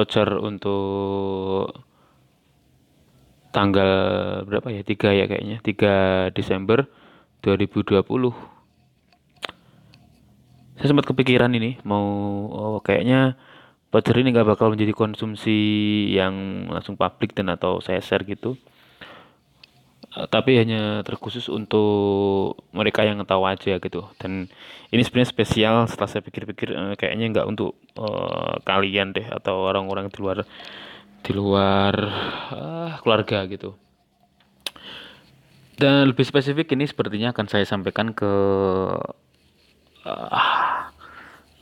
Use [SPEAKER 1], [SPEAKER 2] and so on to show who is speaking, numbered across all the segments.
[SPEAKER 1] Voucher untuk tanggal berapa ya? 3 ya kayaknya. 3 Desember 2020. Saya sempat kepikiran ini mau oh, kayaknya voucher ini nggak bakal menjadi konsumsi yang langsung publik dan atau saya share gitu. Eh, tapi hanya terkhusus untuk mereka yang tahu aja gitu. Dan ini sebenarnya spesial setelah saya pikir-pikir uh, kayaknya nggak untuk uh, kalian deh atau orang-orang di luar di luar uh, keluarga gitu. Dan lebih spesifik ini sepertinya akan saya sampaikan ke uh,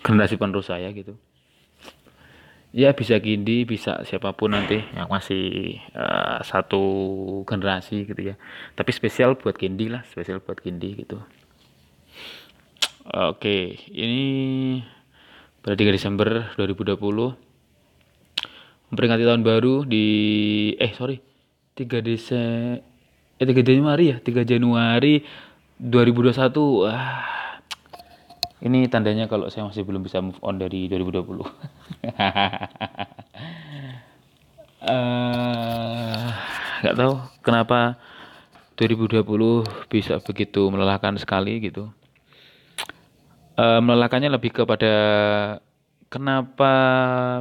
[SPEAKER 1] generasi penerus saya gitu ya bisa Gindi bisa siapa pun nanti yang masih uh, satu generasi gitu ya. Tapi spesial buat Gindi lah spesial buat Gindi gitu. Oke ini pada 3 Desember 2020 memperingati tahun baru di eh sorry 3 Desember eh 3 Januari ya 3 Januari 2021 ah ini tandanya kalau saya masih belum bisa move on dari 2020. uh, gak tahu kenapa 2020 bisa begitu melelahkan sekali gitu. Uh, melelahkannya lebih kepada kenapa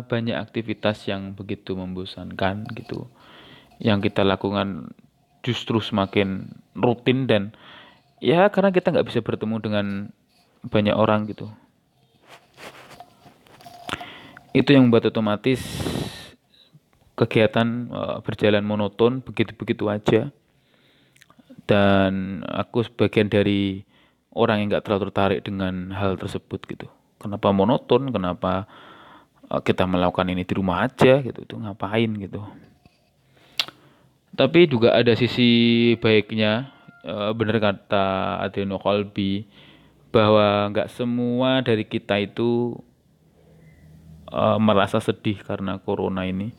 [SPEAKER 1] banyak aktivitas yang begitu membosankan gitu. Yang kita lakukan justru semakin rutin dan ya karena kita nggak bisa bertemu dengan banyak orang gitu. Itu yang membuat otomatis kegiatan uh, berjalan monoton begitu-begitu aja. Dan aku sebagian dari orang yang nggak terlalu tertarik dengan hal tersebut gitu. Kenapa monoton? Kenapa uh, kita melakukan ini di rumah aja gitu? Itu ngapain gitu? Tapi juga ada sisi baiknya uh, benar kata Adriano Colby bahwa nggak semua dari kita itu uh, merasa sedih karena corona ini.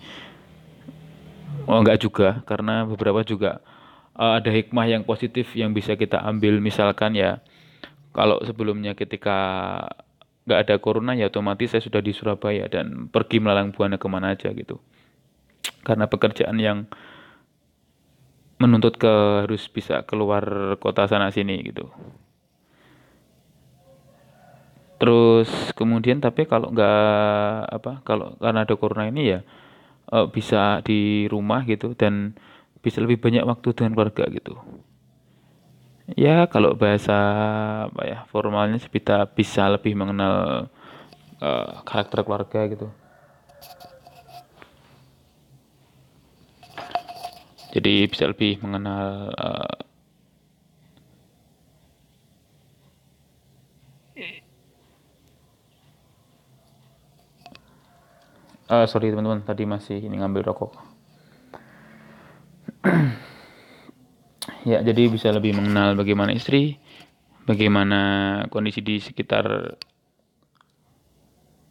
[SPEAKER 1] Oh, juga, karena beberapa juga uh, ada hikmah yang positif yang bisa kita ambil. Misalkan ya, kalau sebelumnya ketika nggak ada corona ya otomatis saya sudah di Surabaya dan pergi melalang buana ke mana aja gitu. Karena pekerjaan yang menuntut ke harus bisa keluar kota sana sini gitu terus kemudian tapi kalau nggak apa kalau karena ada corona ini ya uh, bisa di rumah gitu dan bisa lebih banyak waktu dengan keluarga gitu. Ya kalau bahasa apa ya formalnya kita bisa lebih mengenal uh, karakter keluarga gitu. Jadi bisa lebih mengenal uh, uh, sorry teman-teman tadi masih ini ngambil rokok. Ya jadi bisa lebih mengenal bagaimana istri bagaimana kondisi di sekitar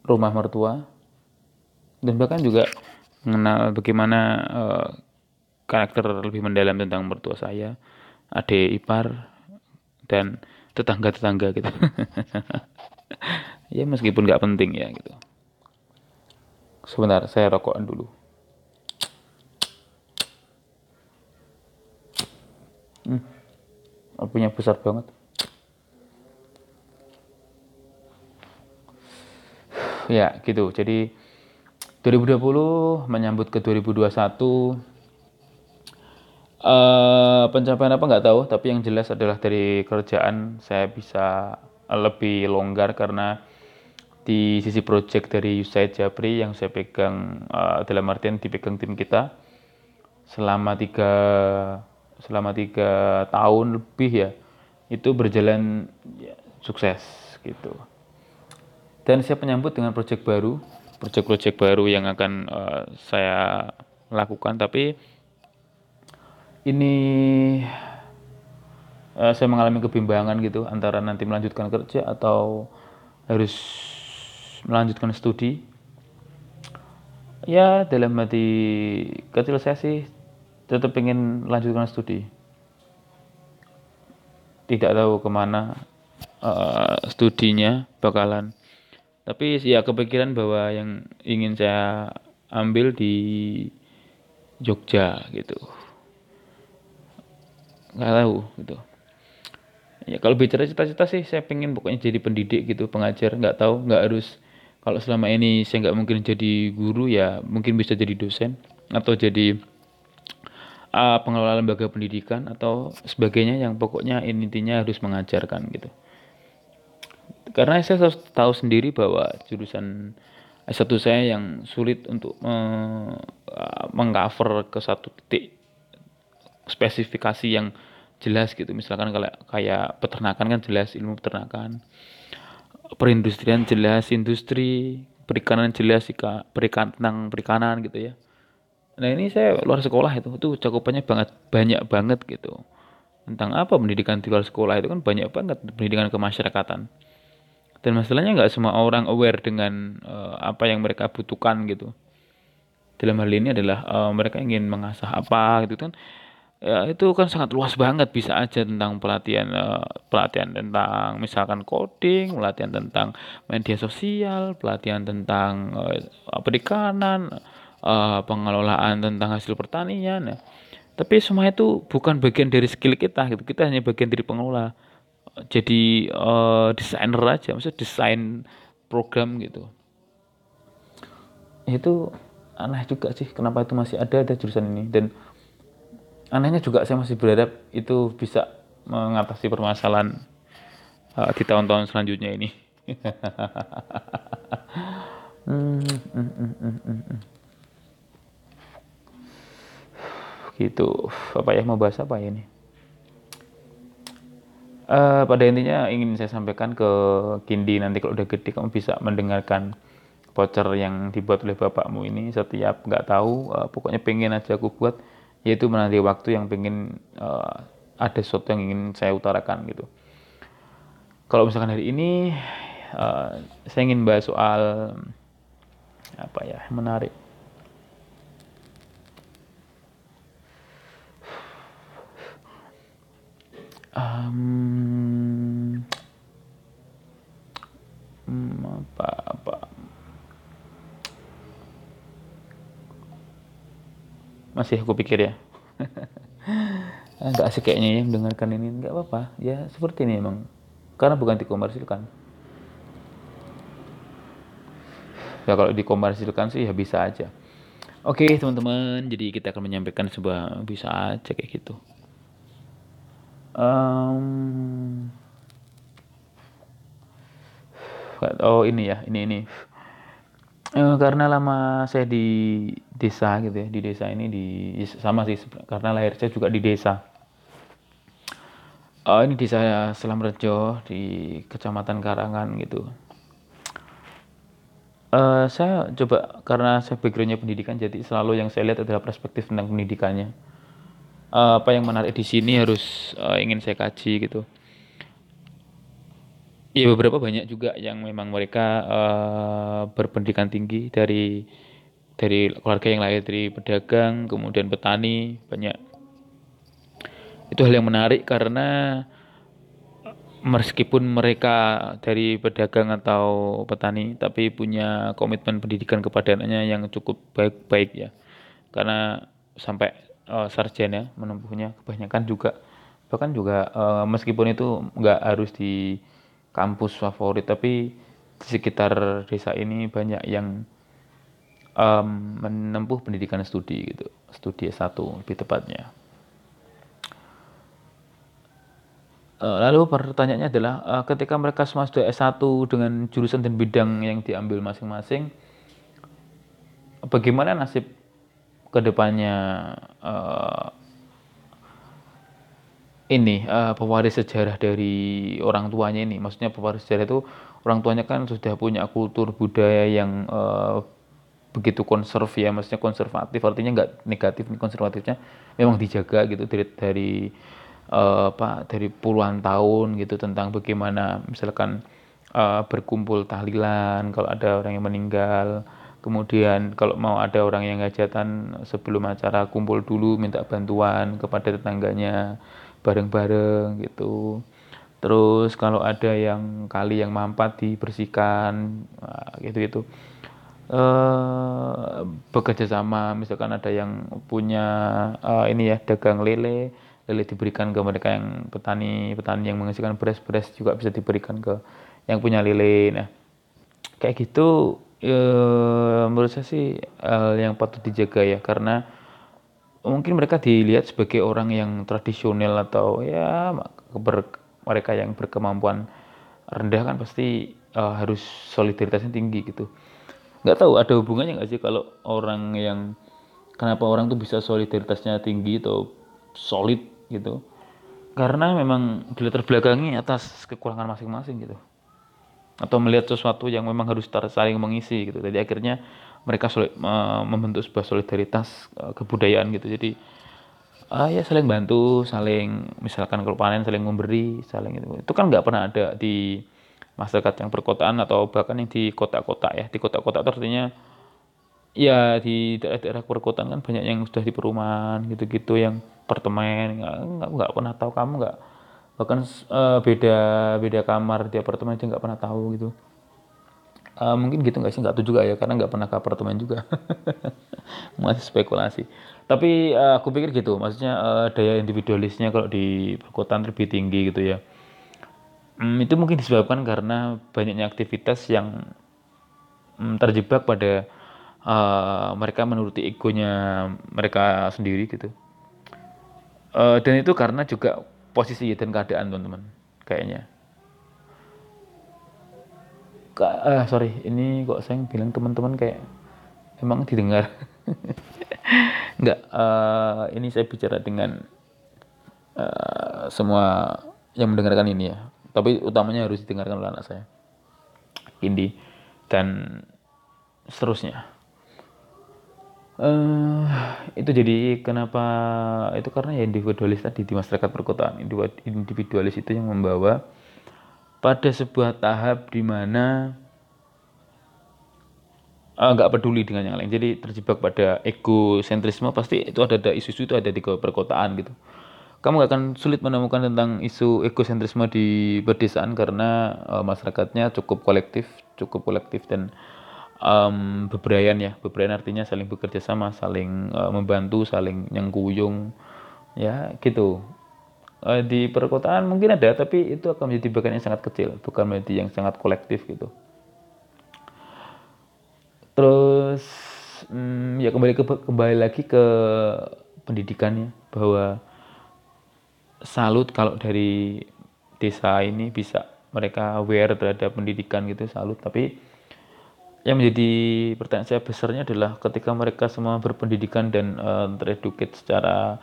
[SPEAKER 1] rumah mertua dan bahkan juga mengenal bagaimana uh, karakter lebih mendalam tentang mertua saya adik ipar dan tetangga-tetangga gitu. Ya meskipun nggak penting ya gitu Sebentar, saya rokokan dulu. Hmm, apinya besar banget. Ya, gitu. Jadi 2020 menyambut ke 2021 Uh, pencapaian apa nggak tahu, tapi yang jelas adalah dari kerjaan saya bisa lebih longgar karena di sisi project dari Usaid Japri yang saya pegang uh, dalam artian dipegang tim kita selama tiga selama tiga tahun lebih ya itu berjalan ya, sukses gitu. Dan saya menyambut dengan project baru project-project baru yang akan uh, saya lakukan. Tapi ini uh, saya mengalami kebimbangan gitu antara nanti melanjutkan kerja atau harus melanjutkan studi. Ya dalam hati kecil saya sih tetap ingin melanjutkan studi. Tidak tahu ke mana uh, studinya bakalan. Tapi ya kepikiran bahwa yang ingin saya ambil di Jogja gitu. Nggak tahu gitu. Ya kalau bicara cita-cita sih saya pengen pokoknya jadi pendidik gitu pengajar. Nggak tahu nggak harus kalau selama ini saya nggak mungkin jadi guru ya mungkin bisa jadi dosen atau jadi uh, pengelola lembaga pendidikan atau sebagainya yang pokoknya intinya harus mengajarkan gitu. Karena saya tahu sendiri bahwa jurusan S1 saya yang sulit untuk uh, mengcover ke satu titik spesifikasi yang jelas gitu. Misalkan kalau kayak peternakan kan jelas ilmu peternakan perindustrian jelas industri perikanan jelas perikan tentang perikanan gitu ya. Nah ini saya luar sekolah itu itu cakupannya banget banyak banget gitu. Tentang apa pendidikan di luar sekolah itu kan banyak banget pendidikan kemasyarakatan. Dan masalahnya nggak semua orang aware dengan uh, apa yang mereka butuhkan gitu. Dalam hal ini adalah uh, mereka ingin mengasah apa gitu kan ya itu kan sangat luas banget bisa aja tentang pelatihan uh, pelatihan tentang misalkan coding pelatihan tentang media sosial pelatihan tentang uh, perikanan uh, pengelolaan tentang hasil pertanian ya. tapi semua itu bukan bagian dari skill kita gitu. Kita hanya bagian dari pengelola. Jadi uh, desainer aja maksudnya desain program gitu. Itu aneh juga sih kenapa itu masih ada ada jurusan ini. Dan anehnya juga saya masih berharap itu bisa mengatasi permasalahan uh, di tahun-tahun selanjutnya ini. Hmm, hmm, hmm, gitu. Apa ya mau bahas apa ya ini? Uh, pada intinya ingin saya sampaikan ke Kindi nanti kalau udah gede kamu bisa mendengarkan voucher yang dibuat oleh bapakmu ini setiap nggak tahu uh, pokoknya pengen aja aku buat yaitu menanti waktu yang pengen uh, ada sesuatu yang ingin saya utarakan gitu. Kalau misalkan hari ini uh, saya ingin bahas soal apa ya menarik. Um, apa apa masih aku pikir ya. Nggak asik kayaknya ya mendengarkan ini. Nggak apa-apa. Ya seperti ini emang. Karena bukan dikomersilkan. Ya kalau dikomersilkan sih ya bisa aja. Oke teman-teman. Jadi kita akan menyampaikan sebuah bisa aja kayak gitu. Um, oh ini ya. Ini ini uh, karena lama saya di desa gitu ya di desa ini di sama sih karena lahir saya juga di desa. Uh, ini desa Selam Rejo di kecamatan Karangan gitu. Uh, saya coba karena saya backgroundnya pendidikan jadi selalu yang saya lihat adalah perspektif tentang pendidikannya. Uh, apa yang menarik di sini harus uh, ingin saya kaji gitu. Ya beberapa banyak juga yang memang mereka uh, berpendidikan tinggi dari dari keluarga yang lahir dari pedagang, kemudian petani, banyak. Itu hal yang menarik karena meskipun mereka dari pedagang atau petani tapi punya komitmen pendidikan kepada anaknya yang cukup baik-baik ya. Karena sampai uh, sarjana menempuhnya kebanyakan juga bahkan juga uh, meskipun itu nggak harus di kampus favorit tapi di sekitar desa ini banyak yang um, menempuh pendidikan studi gitu studi S1 lebih tepatnya. Uh, lalu pertanyaannya adalah uh, ketika mereka semua sudah S1 dengan jurusan dan bidang yang diambil masing-masing bagaimana nasib ke depannya uh, ini uh, pewaris sejarah dari orang tuanya ini. Maksudnya pewaris sejarah itu orang tuanya kan sudah punya kultur budaya yang uh, begitu konserv ya maksudnya konservatif. Artinya nggak negatif nih konservatifnya memang dijaga gitu dari dari uh, apa dari puluhan tahun gitu tentang bagaimana misalkan uh, berkumpul tahlilan kalau ada orang yang meninggal. Kemudian kalau mau ada orang yang hajatan sebelum acara kumpul dulu minta bantuan kepada tetangganya bareng-bareng gitu. Terus kalau ada yang kali yang mampat dibersihkan gitu gitu eh, bekerja sama misalkan ada yang punya uh, ini ya dagang lele lele diberikan ke mereka yang petani petani yang menghasilkan beras beras juga bisa diberikan ke yang punya lele. Nah kayak gitu ya, menurut saya sih hal yang patut dijaga ya karena mungkin mereka dilihat sebagai orang yang tradisional atau ya ber, mereka yang berkemampuan rendah kan pasti uh, harus solidaritasnya tinggi gitu. Nggak tahu ada hubungannya nggak sih kalau orang yang kenapa orang tuh bisa solidaritasnya tinggi atau solid gitu? Karena memang dilihat terbelakangi atas kekurangan masing-masing gitu. Atau melihat sesuatu yang memang harus saling mengisi gitu. Jadi akhirnya mereka solid, membentuk sebuah solidaritas uh, kebudayaan gitu jadi uh, ya saling bantu, saling misalkan kalau panen saling memberi, saling itu. Itu kan nggak pernah ada di masyarakat yang perkotaan atau bahkan yang di kota-kota ya. Di kota-kota artinya ya di daerah-daerah perkotaan kan banyak yang sudah di perumahan gitu-gitu yang apartemen nggak nggak pernah tahu kamu nggak bahkan uh, beda beda kamar di apartemen aja nggak pernah tahu gitu uh, mungkin gitu nggak sih? Nggak tahu juga ya karena nggak pernah ke apartemen juga. Masih spekulasi. Tapi uh, aku pikir gitu maksudnya uh, daya individualisnya kalau di perkotaan lebih tinggi gitu ya. Hmm, itu mungkin disebabkan karena banyaknya aktivitas yang hmm, terjebak pada uh, mereka menuruti egonya mereka sendiri gitu. Uh, dan itu karena juga posisi dan keadaan teman-teman kayaknya uh, sorry ini kok saya bilang teman-teman kayak emang didengar Enggak, uh, ini saya bicara dengan uh, semua yang mendengarkan ini ya. Tapi utamanya harus didengarkan oleh anak saya. Indi dan seterusnya. Uh, itu jadi kenapa itu karena ya individualis tadi di masyarakat perkotaan individualis itu yang membawa pada sebuah tahap di mana Eh, nggak uh, peduli dengan yang lain. Jadi terjebak pada egosentrisme pasti itu ada ada isu-isu itu ada di perkotaan gitu. Kamu gak akan sulit menemukan tentang isu egosentrisme di pedesaan karena uh, masyarakatnya cukup kolektif cukup kolektif dan um, bebrayan ya. Bebrayan artinya saling bekerja sama saling uh, membantu saling nyengkuyung ya gitu di perkotaan mungkin ada tapi itu akan menjadi bagian yang sangat kecil bukan menjadi yang sangat kolektif gitu. Terus hmm, ya kembali ke kembali lagi ke pendidikannya bahwa salut kalau dari desa ini bisa mereka aware terhadap pendidikan gitu salut. Tapi yang menjadi pertanyaan saya besarnya adalah ketika mereka semua berpendidikan dan uh, tereduket secara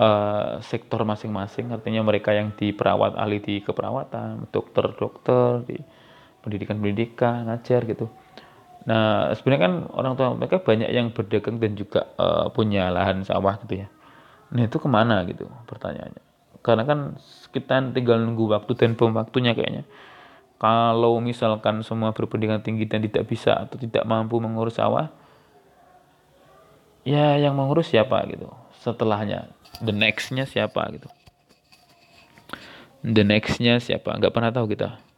[SPEAKER 1] uh, sektor masing-masing artinya mereka yang di perawat ahli di keperawatan dokter dokter di pendidikan pendidikan ngajar gitu Nah, sebenarnya kan orang tua mereka banyak yang berdagang dan juga uh, punya lahan sawah gitu ya. Nah, itu ke mana gitu pertanyaannya. Karena kan kita tinggal nunggu waktu dan bom waktunya kayaknya. Kalau misalkan semua berpendidikan tinggi dan tidak bisa atau tidak mampu mengurus sawah, ya yang mengurus siapa gitu. Setelahnya, the nextnya siapa gitu. The nextnya siapa? Nggak pernah tahu kita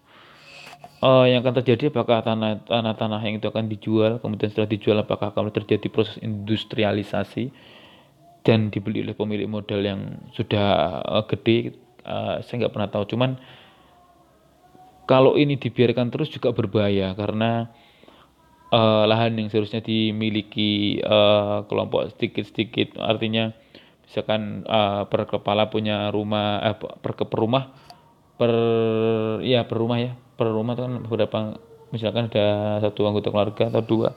[SPEAKER 1] uh, yang akan terjadi apakah tanah tanah-tanah yang itu akan dijual kemudian setelah dijual apakah akan terjadi proses industrialisasi dan dibeli oleh pemilik modal yang sudah uh, gede uh, saya nggak pernah tahu cuman kalau ini dibiarkan terus juga berbahaya karena uh, lahan yang seharusnya dimiliki uh, kelompok sedikit-sedikit. Artinya misalkan uh, per kepala punya rumah eh, per, per rumah per ya per rumah ya. Per rumah itu kan beberapa misalkan ada satu anggota keluarga atau dua.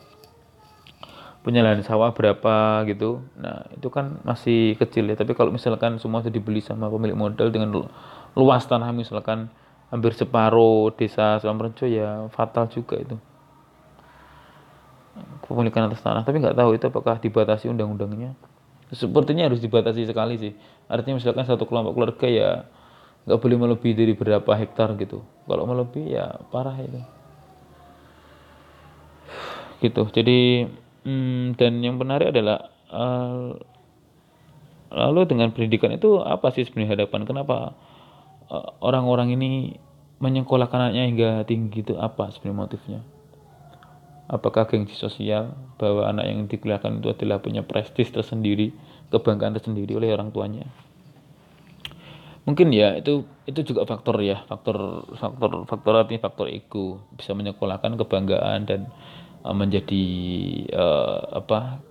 [SPEAKER 1] Punya lahan sawah berapa gitu. Nah itu kan masih kecil ya. Tapi kalau misalkan semua sudah dibeli sama pemilik modal dengan luas tanah misalkan hampir separuh desa Selamrejo ya fatal juga itu kepemilikan atas tanah. Tapi nggak tahu itu apakah dibatasi undang-undangnya. Sepertinya harus dibatasi sekali sih. Artinya misalkan satu kelompok keluarga ya nggak boleh melebihi dari berapa hektar gitu. Kalau melebihi ya parah itu. Gitu. Jadi hmm, dan yang menarik adalah uh, lalu dengan pendidikan itu apa sih sebenarnya hadapan kenapa eh, orang-orang ini menyekolahkan anaknya hingga tinggi itu apa sebenarnya motifnya apakah gengsi sosial bahwa anak yang dikuliahkan itu adalah punya prestis tersendiri kebanggaan tersendiri oleh orang tuanya? Mungkin ya itu itu juga faktor ya faktor faktor faktor artinya faktor ego. Bisa menyekolahkan kebanggaan dan uh, menjadi uh, apa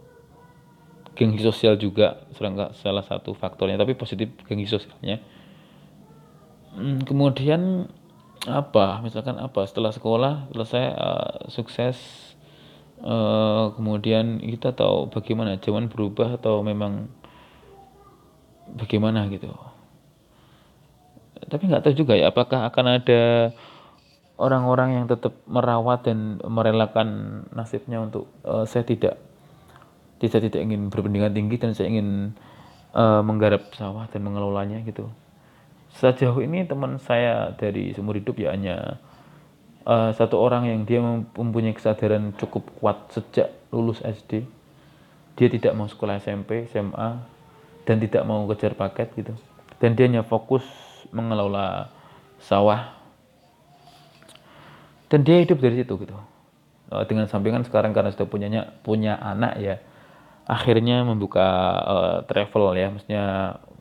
[SPEAKER 1] gengsi sosial juga. Salah satu faktornya tapi positif gengsi sosialnya. Hmm, kemudian apa? Misalkan apa? Setelah sekolah selesai uh, sukses uh, kemudian kita tahu bagaimana zaman berubah atau memang bagaimana gitu. Tapi nggak tahu juga ya apakah akan ada orang-orang yang tetap merawat dan merelakan nasibnya untuk uh, saya tidak tidak tidak ingin berpendidikan tinggi dan saya ingin uh, menggarap sawah dan mengelolanya gitu. Sejauh ini teman saya dari seumur hidup ya hanya uh, satu orang yang dia mempunyai kesadaran cukup kuat sejak lulus SD dia tidak mau sekolah SMP SMA dan tidak mau kejar paket gitu. Dan dia hanya fokus mengelola sawah. Dan dia hidup dari situ gitu. Uh, dengan sampingan sekarang karena sudah punyanya punya anak ya akhirnya membuka uh, travel ya. Maksudnya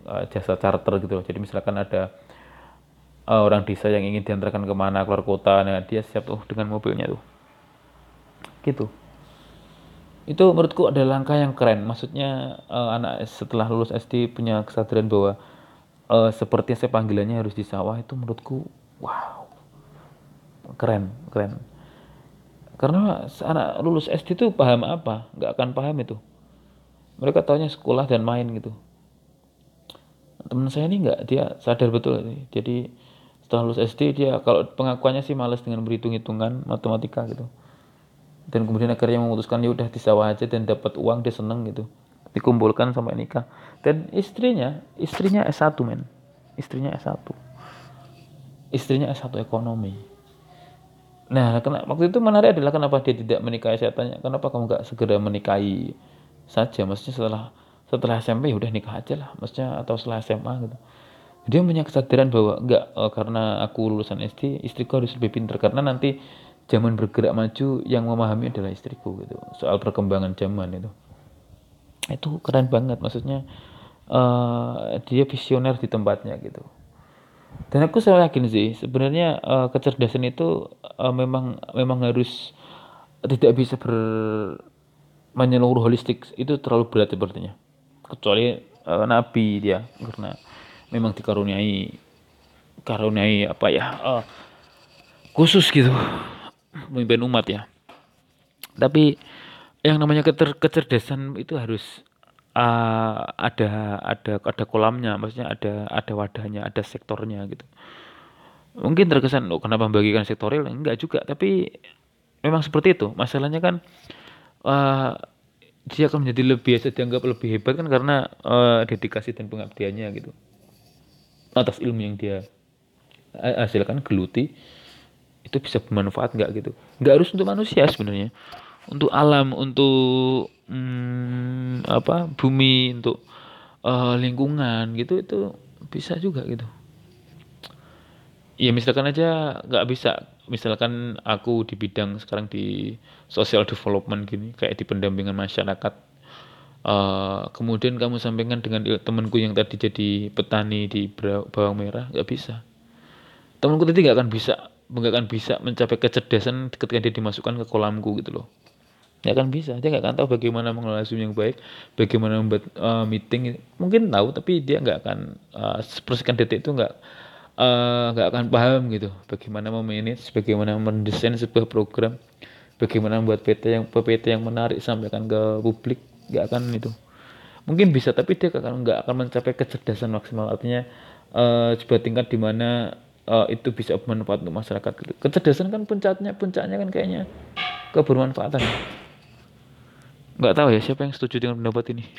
[SPEAKER 1] uh, jasa charter gitu. Jadi misalkan ada uh, orang desa yang ingin diantarkan ke mana keluar kota, nah dia siap tuh dengan mobilnya tuh. Gitu. Itu menurutku ada langkah yang keren. Maksudnya uh, anak setelah lulus SD punya kesadaran bahwa uh, seperti saya panggilannya harus di sawah itu menurutku wow. Keren, keren. Karena anak lulus SD itu paham apa? Nggak akan paham itu. Mereka taunya sekolah dan main gitu teman saya ini enggak dia sadar betul jadi setelah lulus SD dia kalau pengakuannya sih males dengan berhitung hitungan matematika gitu. Dan kemudian akhirnya memutuskan ya udah di sawah aja dan dapat uang dia seneng gitu. Dikumpulkan sampai nikah. Dan istrinya istrinya S1 men. Istrinya S1 istrinya S1 ekonomi. Nah kena, waktu itu menarik adalah kenapa dia tidak menikahi saya tanya kenapa kamu nggak segera menikahi saja? Maksudnya setelah setelah SMP ya udah nikah aja lah. Maksudnya atau setelah SMA gitu dia punya kesadaran bahwa enggak uh, karena aku lulusan SD istriku harus lebih pintar. Karena nanti zaman bergerak maju yang memahami adalah istriku gitu. Soal perkembangan zaman itu itu keren banget maksudnya uh, dia visioner di tempatnya gitu. Dan aku selalu yakin sih sebenarnya uh, kecerdasan itu uh, memang memang harus tidak bisa ber menyeluruh holistik. Itu terlalu berat sepertinya. Kecuali uh, nabi dia karena memang dikaruniai karuniai apa ya uh, khusus gitu. Memimpin umat ya. Tapi yang namanya kecer kecerdasan itu harus uh, ada ada ada kolamnya maksudnya ada ada wadahnya ada sektornya gitu. Mungkin terkesan oh kenapa membagikan sektorial enggak juga tapi memang seperti itu. Masalahnya kan uh, dia akan menjadi lebih dianggap lebih hebat kan karena uh, dedikasi dan pengabdiannya gitu atas ilmu yang dia hasilkan geluti itu bisa bermanfaat nggak gitu? Nggak harus untuk manusia sebenarnya. Untuk alam untuk hmm, apa bumi untuk uh, lingkungan gitu itu bisa juga gitu. Ya misalkan aja nggak bisa. Misalkan aku di bidang sekarang di social development gini kayak di pendampingan masyarakat uh, kemudian kamu sampaikan dengan temanku yang tadi jadi petani di bawang merah nggak bisa. Temanku tadi nggak akan bisa nggak akan bisa mencapai kecerdasan ketika dia dimasukkan ke kolamku gitu loh. Nggak akan bisa dia nggak akan tahu bagaimana mengelola zoom yang baik bagaimana membuat uh, meeting mungkin tahu tapi dia nggak akan uh, sepersekian detik itu nggak Eh, nggak uh, akan paham gitu. Bagaimana memanage, bagaimana mendesain sebuah program, bagaimana membuat PT yang PPT yang menarik sampaikan ke publik, nggak akan itu. Mungkin bisa tapi dia akan nggak akan mencapai kecerdasan maksimal artinya uh, sebuah tingkat di mana uh, itu bisa bermanfaat untuk masyarakat gitu. Kecerdasan kan puncaknya puncaknya kan kayaknya kebermanfaatan. Nggak tahu ya siapa yang setuju dengan pendapat ini.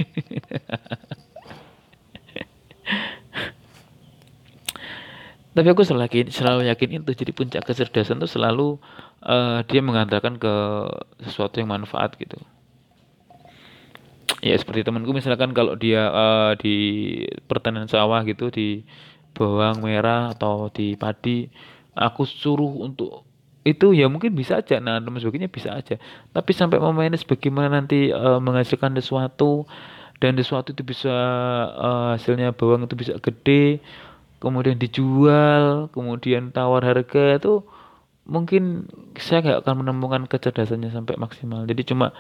[SPEAKER 1] tapi aku selalu yakin selalu yakin itu jadi puncak kecerdasan itu selalu uh, dia mengantarkan ke sesuatu yang manfaat gitu ya seperti temanku misalkan kalau dia uh, di pertanian sawah gitu di bawang merah atau di padi aku suruh untuk itu ya mungkin bisa aja. Nah dan sebagainya bisa aja. Tapi sampai memanage bagaimana nanti uh, menghasilkan sesuatu dan sesuatu itu bisa uh, hasilnya bawang itu bisa gede kemudian dijual kemudian tawar harga itu mungkin saya nggak akan menemukan kecerdasannya sampai maksimal. Jadi cuma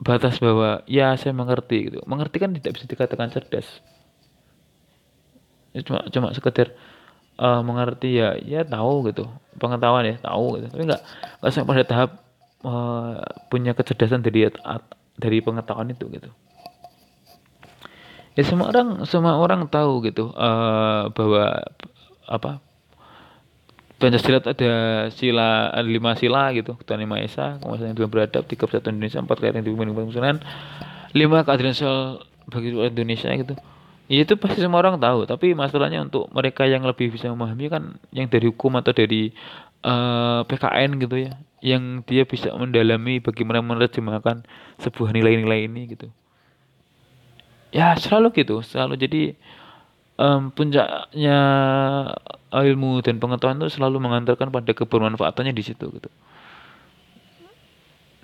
[SPEAKER 1] batas bahwa ya saya mengerti gitu. Mengerti kan tidak bisa dikatakan cerdas. Ya, cuma cuma sekedar uh, mengerti ya ya tahu gitu. Pengetahuan ya tahu gitu. Tapi nggak nggak sampai pada tahap uh, punya kecerdasan dari dari pengetahuan itu gitu. Ya semua orang semua orang tahu gitu uh, bahwa apa Pancasila ada sila ada lima sila gitu Tuhan Yang Maha Esa kemudian yang beradab tiga persatuan Indonesia empat kalian yang dipimpin pembangunan lima keadilan sosial bagi Indonesia gitu. Ya itu pasti semua orang tahu tapi masalahnya untuk mereka yang lebih bisa memahami kan yang dari hukum atau dari uh, eh, PKN gitu ya yang dia bisa mendalami bagaimana menerjemahkan sebuah nilai-nilai ini gitu. Ya selalu gitu selalu. Jadi um, puncaknya ilmu dan pengetahuan itu selalu mengantarkan pada kebermanfaatannya di situ gitu.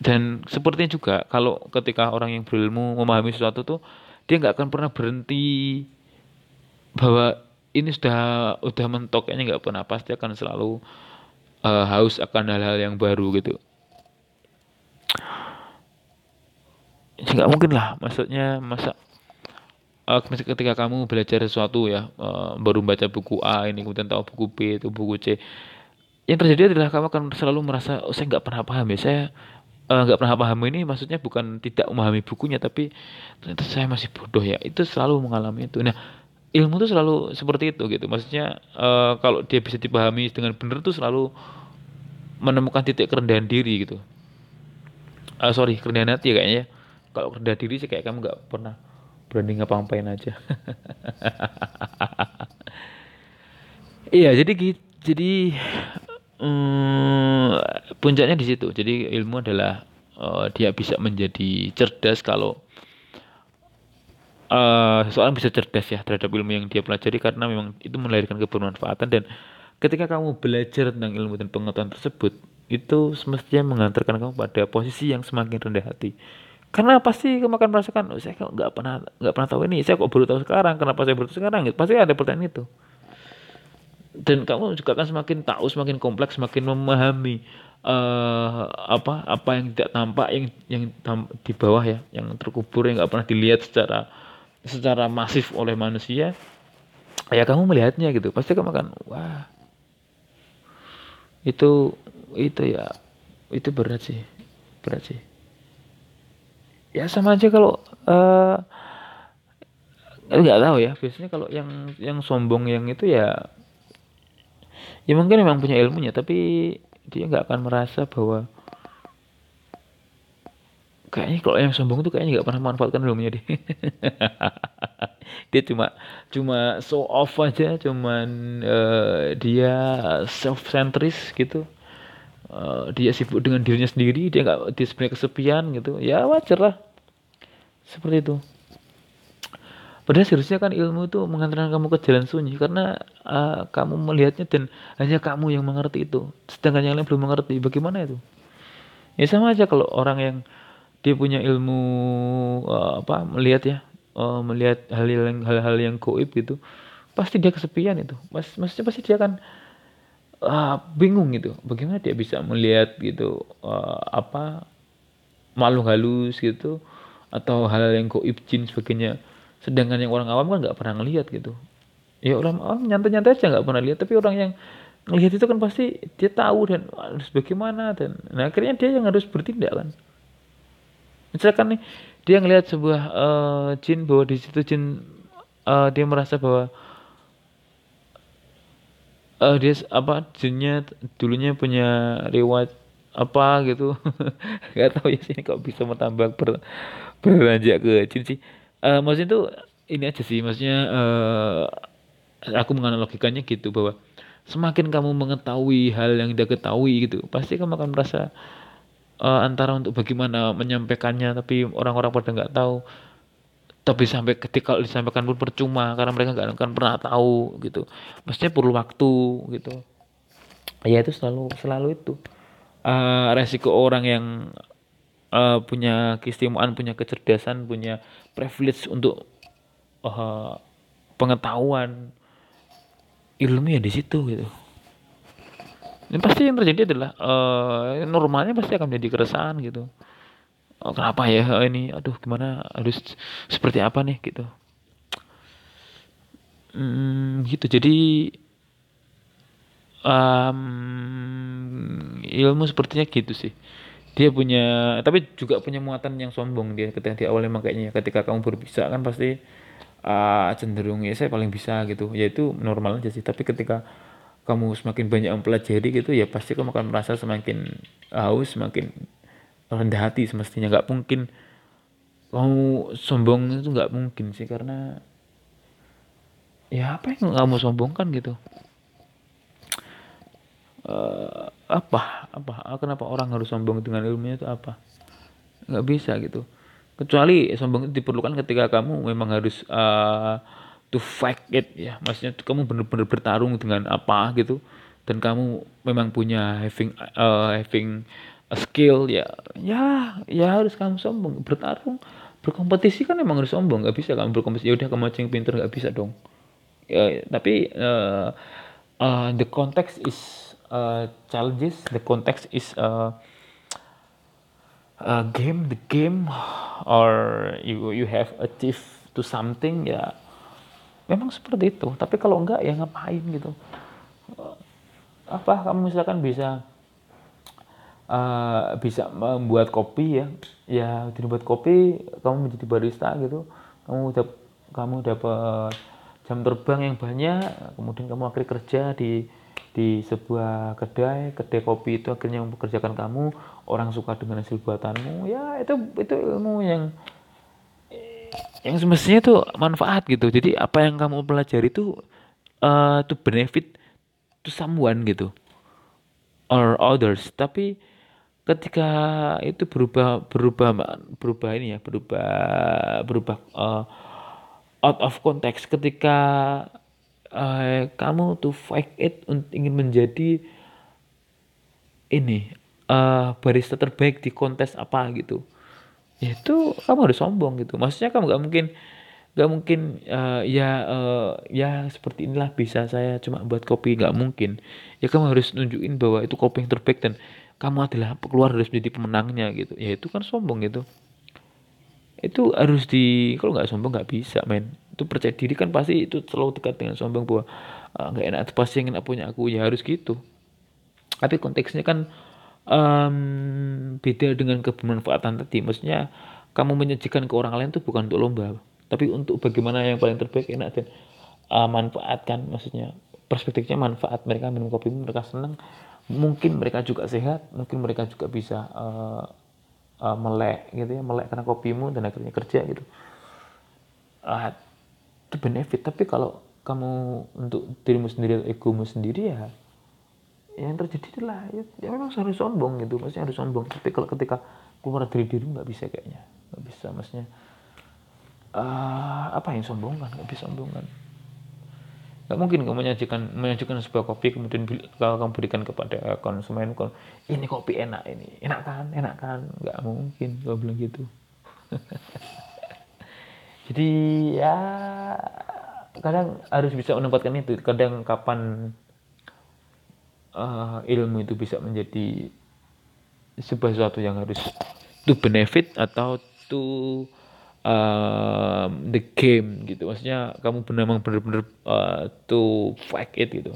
[SPEAKER 1] Dan sepertinya juga kalau ketika orang yang berilmu memahami sesuatu tuh dia nggak akan pernah berhenti bahwa ini sudah udah mentok kayaknya nggak pernah pasti akan selalu uh, haus akan hal-hal yang baru gitu. nggak mungkin lah maksudnya masa uh, ketika kamu belajar sesuatu ya uh, baru baca buku A ini kemudian tahu buku B itu buku C yang terjadi adalah kamu akan selalu merasa oh, saya nggak pernah paham ya saya eh, nggak uh, pernah paham ini maksudnya bukan tidak memahami bukunya tapi ternyata saya masih bodoh ya. Itu selalu mengalami itu. Nah ilmu itu selalu seperti itu gitu. Maksudnya uh, kalau dia bisa dipahami dengan benar tuh selalu menemukan titik kerendahan diri gitu. Uh, sorry kerendahan hati ya kayaknya ya. Kalau kerendahan diri sih kayak kamu nggak pernah berani ngapa-ngapain aja. Iya jadi jadi um, puncaknya di situ. Jadi ilmu adalah uh, dia bisa menjadi cerdas kalau uh, seseorang bisa cerdas ya terhadap ilmu yang dia pelajari karena memang itu melahirkan kebermanfaatan. Dan ketika kamu belajar tentang ilmu dan pengetahuan tersebut itu semestinya mengantarkan kamu pada posisi yang semakin rendah hati karena pasti kamu akan merasakan oh, saya nggak pernah nggak pernah tahu ini. Saya kok baru tahu sekarang. Kenapa saya baru tahu sekarang? Gitu. pasti ada pertanyaan itu. Dan kamu juga akan semakin tahu semakin kompleks semakin memahami uh, apa apa yang tidak tampak yang yang tam, di bawah ya yang terkubur yang nggak pernah dilihat secara secara masif oleh manusia. Ya kamu melihatnya gitu. Pasti kamu akan wah itu itu ya itu berat sih berat sih ya sama aja kalau uh, nggak tahu ya. Biasanya kalau yang yang sombong yang itu ya ya mungkin memang punya ilmunya tapi dia nggak akan merasa bahwa kayaknya kalau yang sombong tuh kayaknya nggak pernah memanfaatkan ilmunya deh dia cuma cuma show off aja cuman uh, dia self centris gitu uh, dia sibuk dengan dirinya sendiri dia nggak dia sebenarnya kesepian gitu. Ya wajar lah. Seperti itu. Padahal seharusnya kan ilmu itu mengantarkan kamu ke jalan sunyi karena uh, kamu melihatnya dan hanya kamu yang mengerti itu. Sedangkan yang lain belum mengerti. Bagaimana itu? Ya sama aja kalau orang yang dia punya ilmu uh, apa melihat ya uh, melihat hal yang hal-hal yang goib gitu pasti dia kesepian itu. Mas maksudnya pasti dia akan uh, bingung gitu. Bagaimana dia bisa melihat gitu uh, apa makhluk halus gitu atau hal yang goib jin sebagainya. Sedangkan yang orang awam kan nggak pernah ngelihat gitu. Ya orang awam nyantai-nyantai aja nggak pernah lihat. Tapi orang yang ngelihat itu kan pasti dia tahu dan harus bagaimana dan nah akhirnya dia yang harus bertindak kan. Misalkan nih dia ngelihat sebuah uh, jin bahwa di situ jin uh, dia merasa bahwa uh, dia apa jinnya dulunya punya riwayat apa gitu. Nggak tahu ya sih kok bisa bertambah ber, beranjak ke jin sih. Uh, maksudnya tuh ini aja sih maksudnya uh, aku menganalogikannya gitu bahwa semakin kamu mengetahui hal yang tidak ketahui gitu pasti kamu akan merasa uh, antara untuk bagaimana menyampaikannya tapi orang-orang pada nggak tahu tapi sampai ketika disampaikan pun percuma karena mereka nggak akan pernah tahu gitu. Maksudnya perlu waktu gitu. Ya itu selalu selalu itu. Uh, resiko orang yang uh, punya keistimewaan punya kecerdasan punya privilege untuk uh, pengetahuan ilmu ya di situ gitu. Ini pasti yang terjadi adalah uh, normalnya pasti akan menjadi keresahan gitu oh, kenapa ya? Oh, ini aduh gimana? Harus seperti apa nih? Gitu. Hmm, gitu. Jadi um, ilmu sepertinya gitu sih. Dia punya tapi juga punya muatan yang sombong dia ketika di awal emang kayaknya ketika kamu berbisa kan pasti uh, cenderung ya saya paling bisa gitu. Ya itu normal aja sih. Tapi ketika kamu semakin banyak mempelajari gitu ya pasti kamu akan merasa semakin haus semakin rendah hati semestinya. Nggak mungkin kamu sombong itu nggak mungkin sih karena ya apa yang kamu sombongkan gitu? Uh, apa? Apa? Kenapa orang harus sombong dengan ilmunya itu apa? Nggak bisa gitu. Kecuali sombong itu diperlukan ketika kamu memang harus uh, to fight it ya. Maksudnya kamu benar-benar bertarung dengan apa gitu. Dan kamu memang punya having uh, having skill ya. Ya ya harus kamu sombong. Bertarung berkompetisi kan emang harus sombong. Nggak bisa kamu berkompetisi. Ya udah kamu ceng pinter nggak bisa dong. Ya, tapi uh, uh, the context is uh, challenges. The context is uh, uh, game the game or you you have achieved to something ya. Memang seperti itu. Tapi kalau enggak ya ngapain gitu. Apa kamu misalkan bisa uh, bisa membuat kopi ya. Ya dibuat kopi kamu menjadi barista gitu. Kamu udah kamu dapat jam terbang yang banyak kemudian kamu akhirnya kerja di di sebuah kedai kedai kopi itu akhirnya mempekerjakan kamu orang suka dengan hasil buatanmu. Ya itu itu ilmu yang yang semestinya itu manfaat gitu. Jadi apa yang kamu pelajari itu uh, to benefit to someone gitu. Or others. Tapi ketika itu berubah berubah berubah ini ya berubah berubah uh, out of context. Ketika uh, kamu tuh fake it untuk ingin menjadi ini uh, barista terbaik di kontes apa gitu ya itu kamu harus sombong gitu. Maksudnya kamu gak mungkin gak mungkin uh, ya uh, ya seperti inilah bisa saya cuma buat kopi gak mungkin. Ya kamu harus nunjukin bahwa itu kopi yang terbaik dan kamu adalah keluar harus menjadi pemenangnya gitu. Ya itu kan sombong gitu. Itu harus di kalau nggak sombong nggak bisa men. Itu percaya diri kan pasti itu selalu dekat dengan sombong bahwa ah, nggak uh, enak itu pasti enak punya aku. Ya harus gitu. Tapi konteksnya kan um, beda dengan kebermanfaatan tadi. Maksudnya kamu menyajikan ke orang lain itu bukan untuk lomba. Tapi untuk bagaimana yang paling terbaik enak dan uh, manfaatkan. Maksudnya perspektifnya manfaat. Mereka minum kopi mereka senang mungkin mereka juga sehat mungkin mereka juga bisa uh, uh, melek gitu ya melek karena kopimu dan akhirnya kerja gitu. Uh, itu benefit. Tapi kalau kamu untuk dirimu sendiri atau egomu sendiri ya yang terjadi adalah ya, ya memang harus sombong gitu. Maksudnya harus sombong. Tapi kalau ketika keluar dari diri nggak bisa kayaknya. Nggak bisa maksudnya uh, apa yang sombong kan? Nggak bisa sombong kan Gak mungkin kamu menyajikan menyajikan sebuah kopi kemudian kalau kamu berikan kepada konsumen ini kopi enak ini enak kan enak kan? Nggak mungkin kalau bilang gitu. Jadi ya kadang harus bisa menempatkan itu. Kadang kapan uh, ilmu itu bisa menjadi sebuah sesuatu yang harus to benefit atau to um, the game gitu. Maksudnya kamu benar-benar uh, to fight it gitu.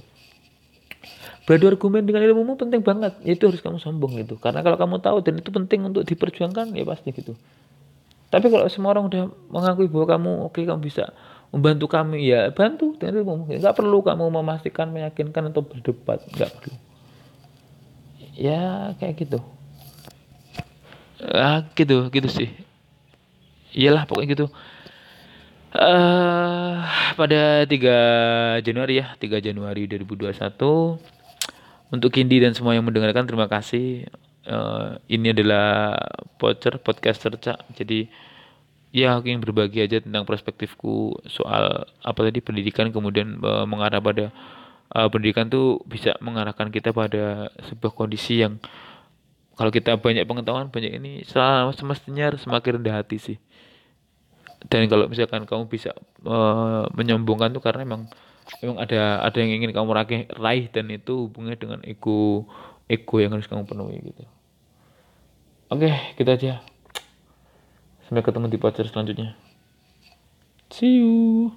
[SPEAKER 1] Beradu argumen dengan ilmumu penting banget. Itu harus kamu sombong gitu. Karena kalau kamu tahu dan itu penting untuk diperjuangkan ya pasti gitu. Tapi kalau semua orang udah mengakui bahwa kamu oke okay, kamu bisa membantu kami ya bantu dengan ilmu nggak perlu kamu memastikan meyakinkan atau berdebat. Nggak perlu. Ya kayak gitu. Ah gitu gitu sih iyalah pokoknya gitu. Uh, pada 3 Januari ya 3 Januari 2021 untuk Kindi dan semua yang mendengarkan terima kasih. Uh, ini adalah voucher podcaster cak. Jadi ya aku ingin berbagi aja tentang perspektifku soal apa tadi pendidikan. Kemudian uh, mengarah pada uh, pendidikan tuh bisa mengarahkan kita pada sebuah kondisi yang kalau kita banyak pengetahuan banyak ini semestinya harus semakin rendah hati sih dan kalau misalkan kamu bisa uh, menyombongkan tuh karena memang memang ada ada yang ingin kamu raih, raih dan itu hubungannya dengan ego ego yang harus kamu penuhi gitu oke kita aja Sampai ketemu di podcast selanjutnya. See you.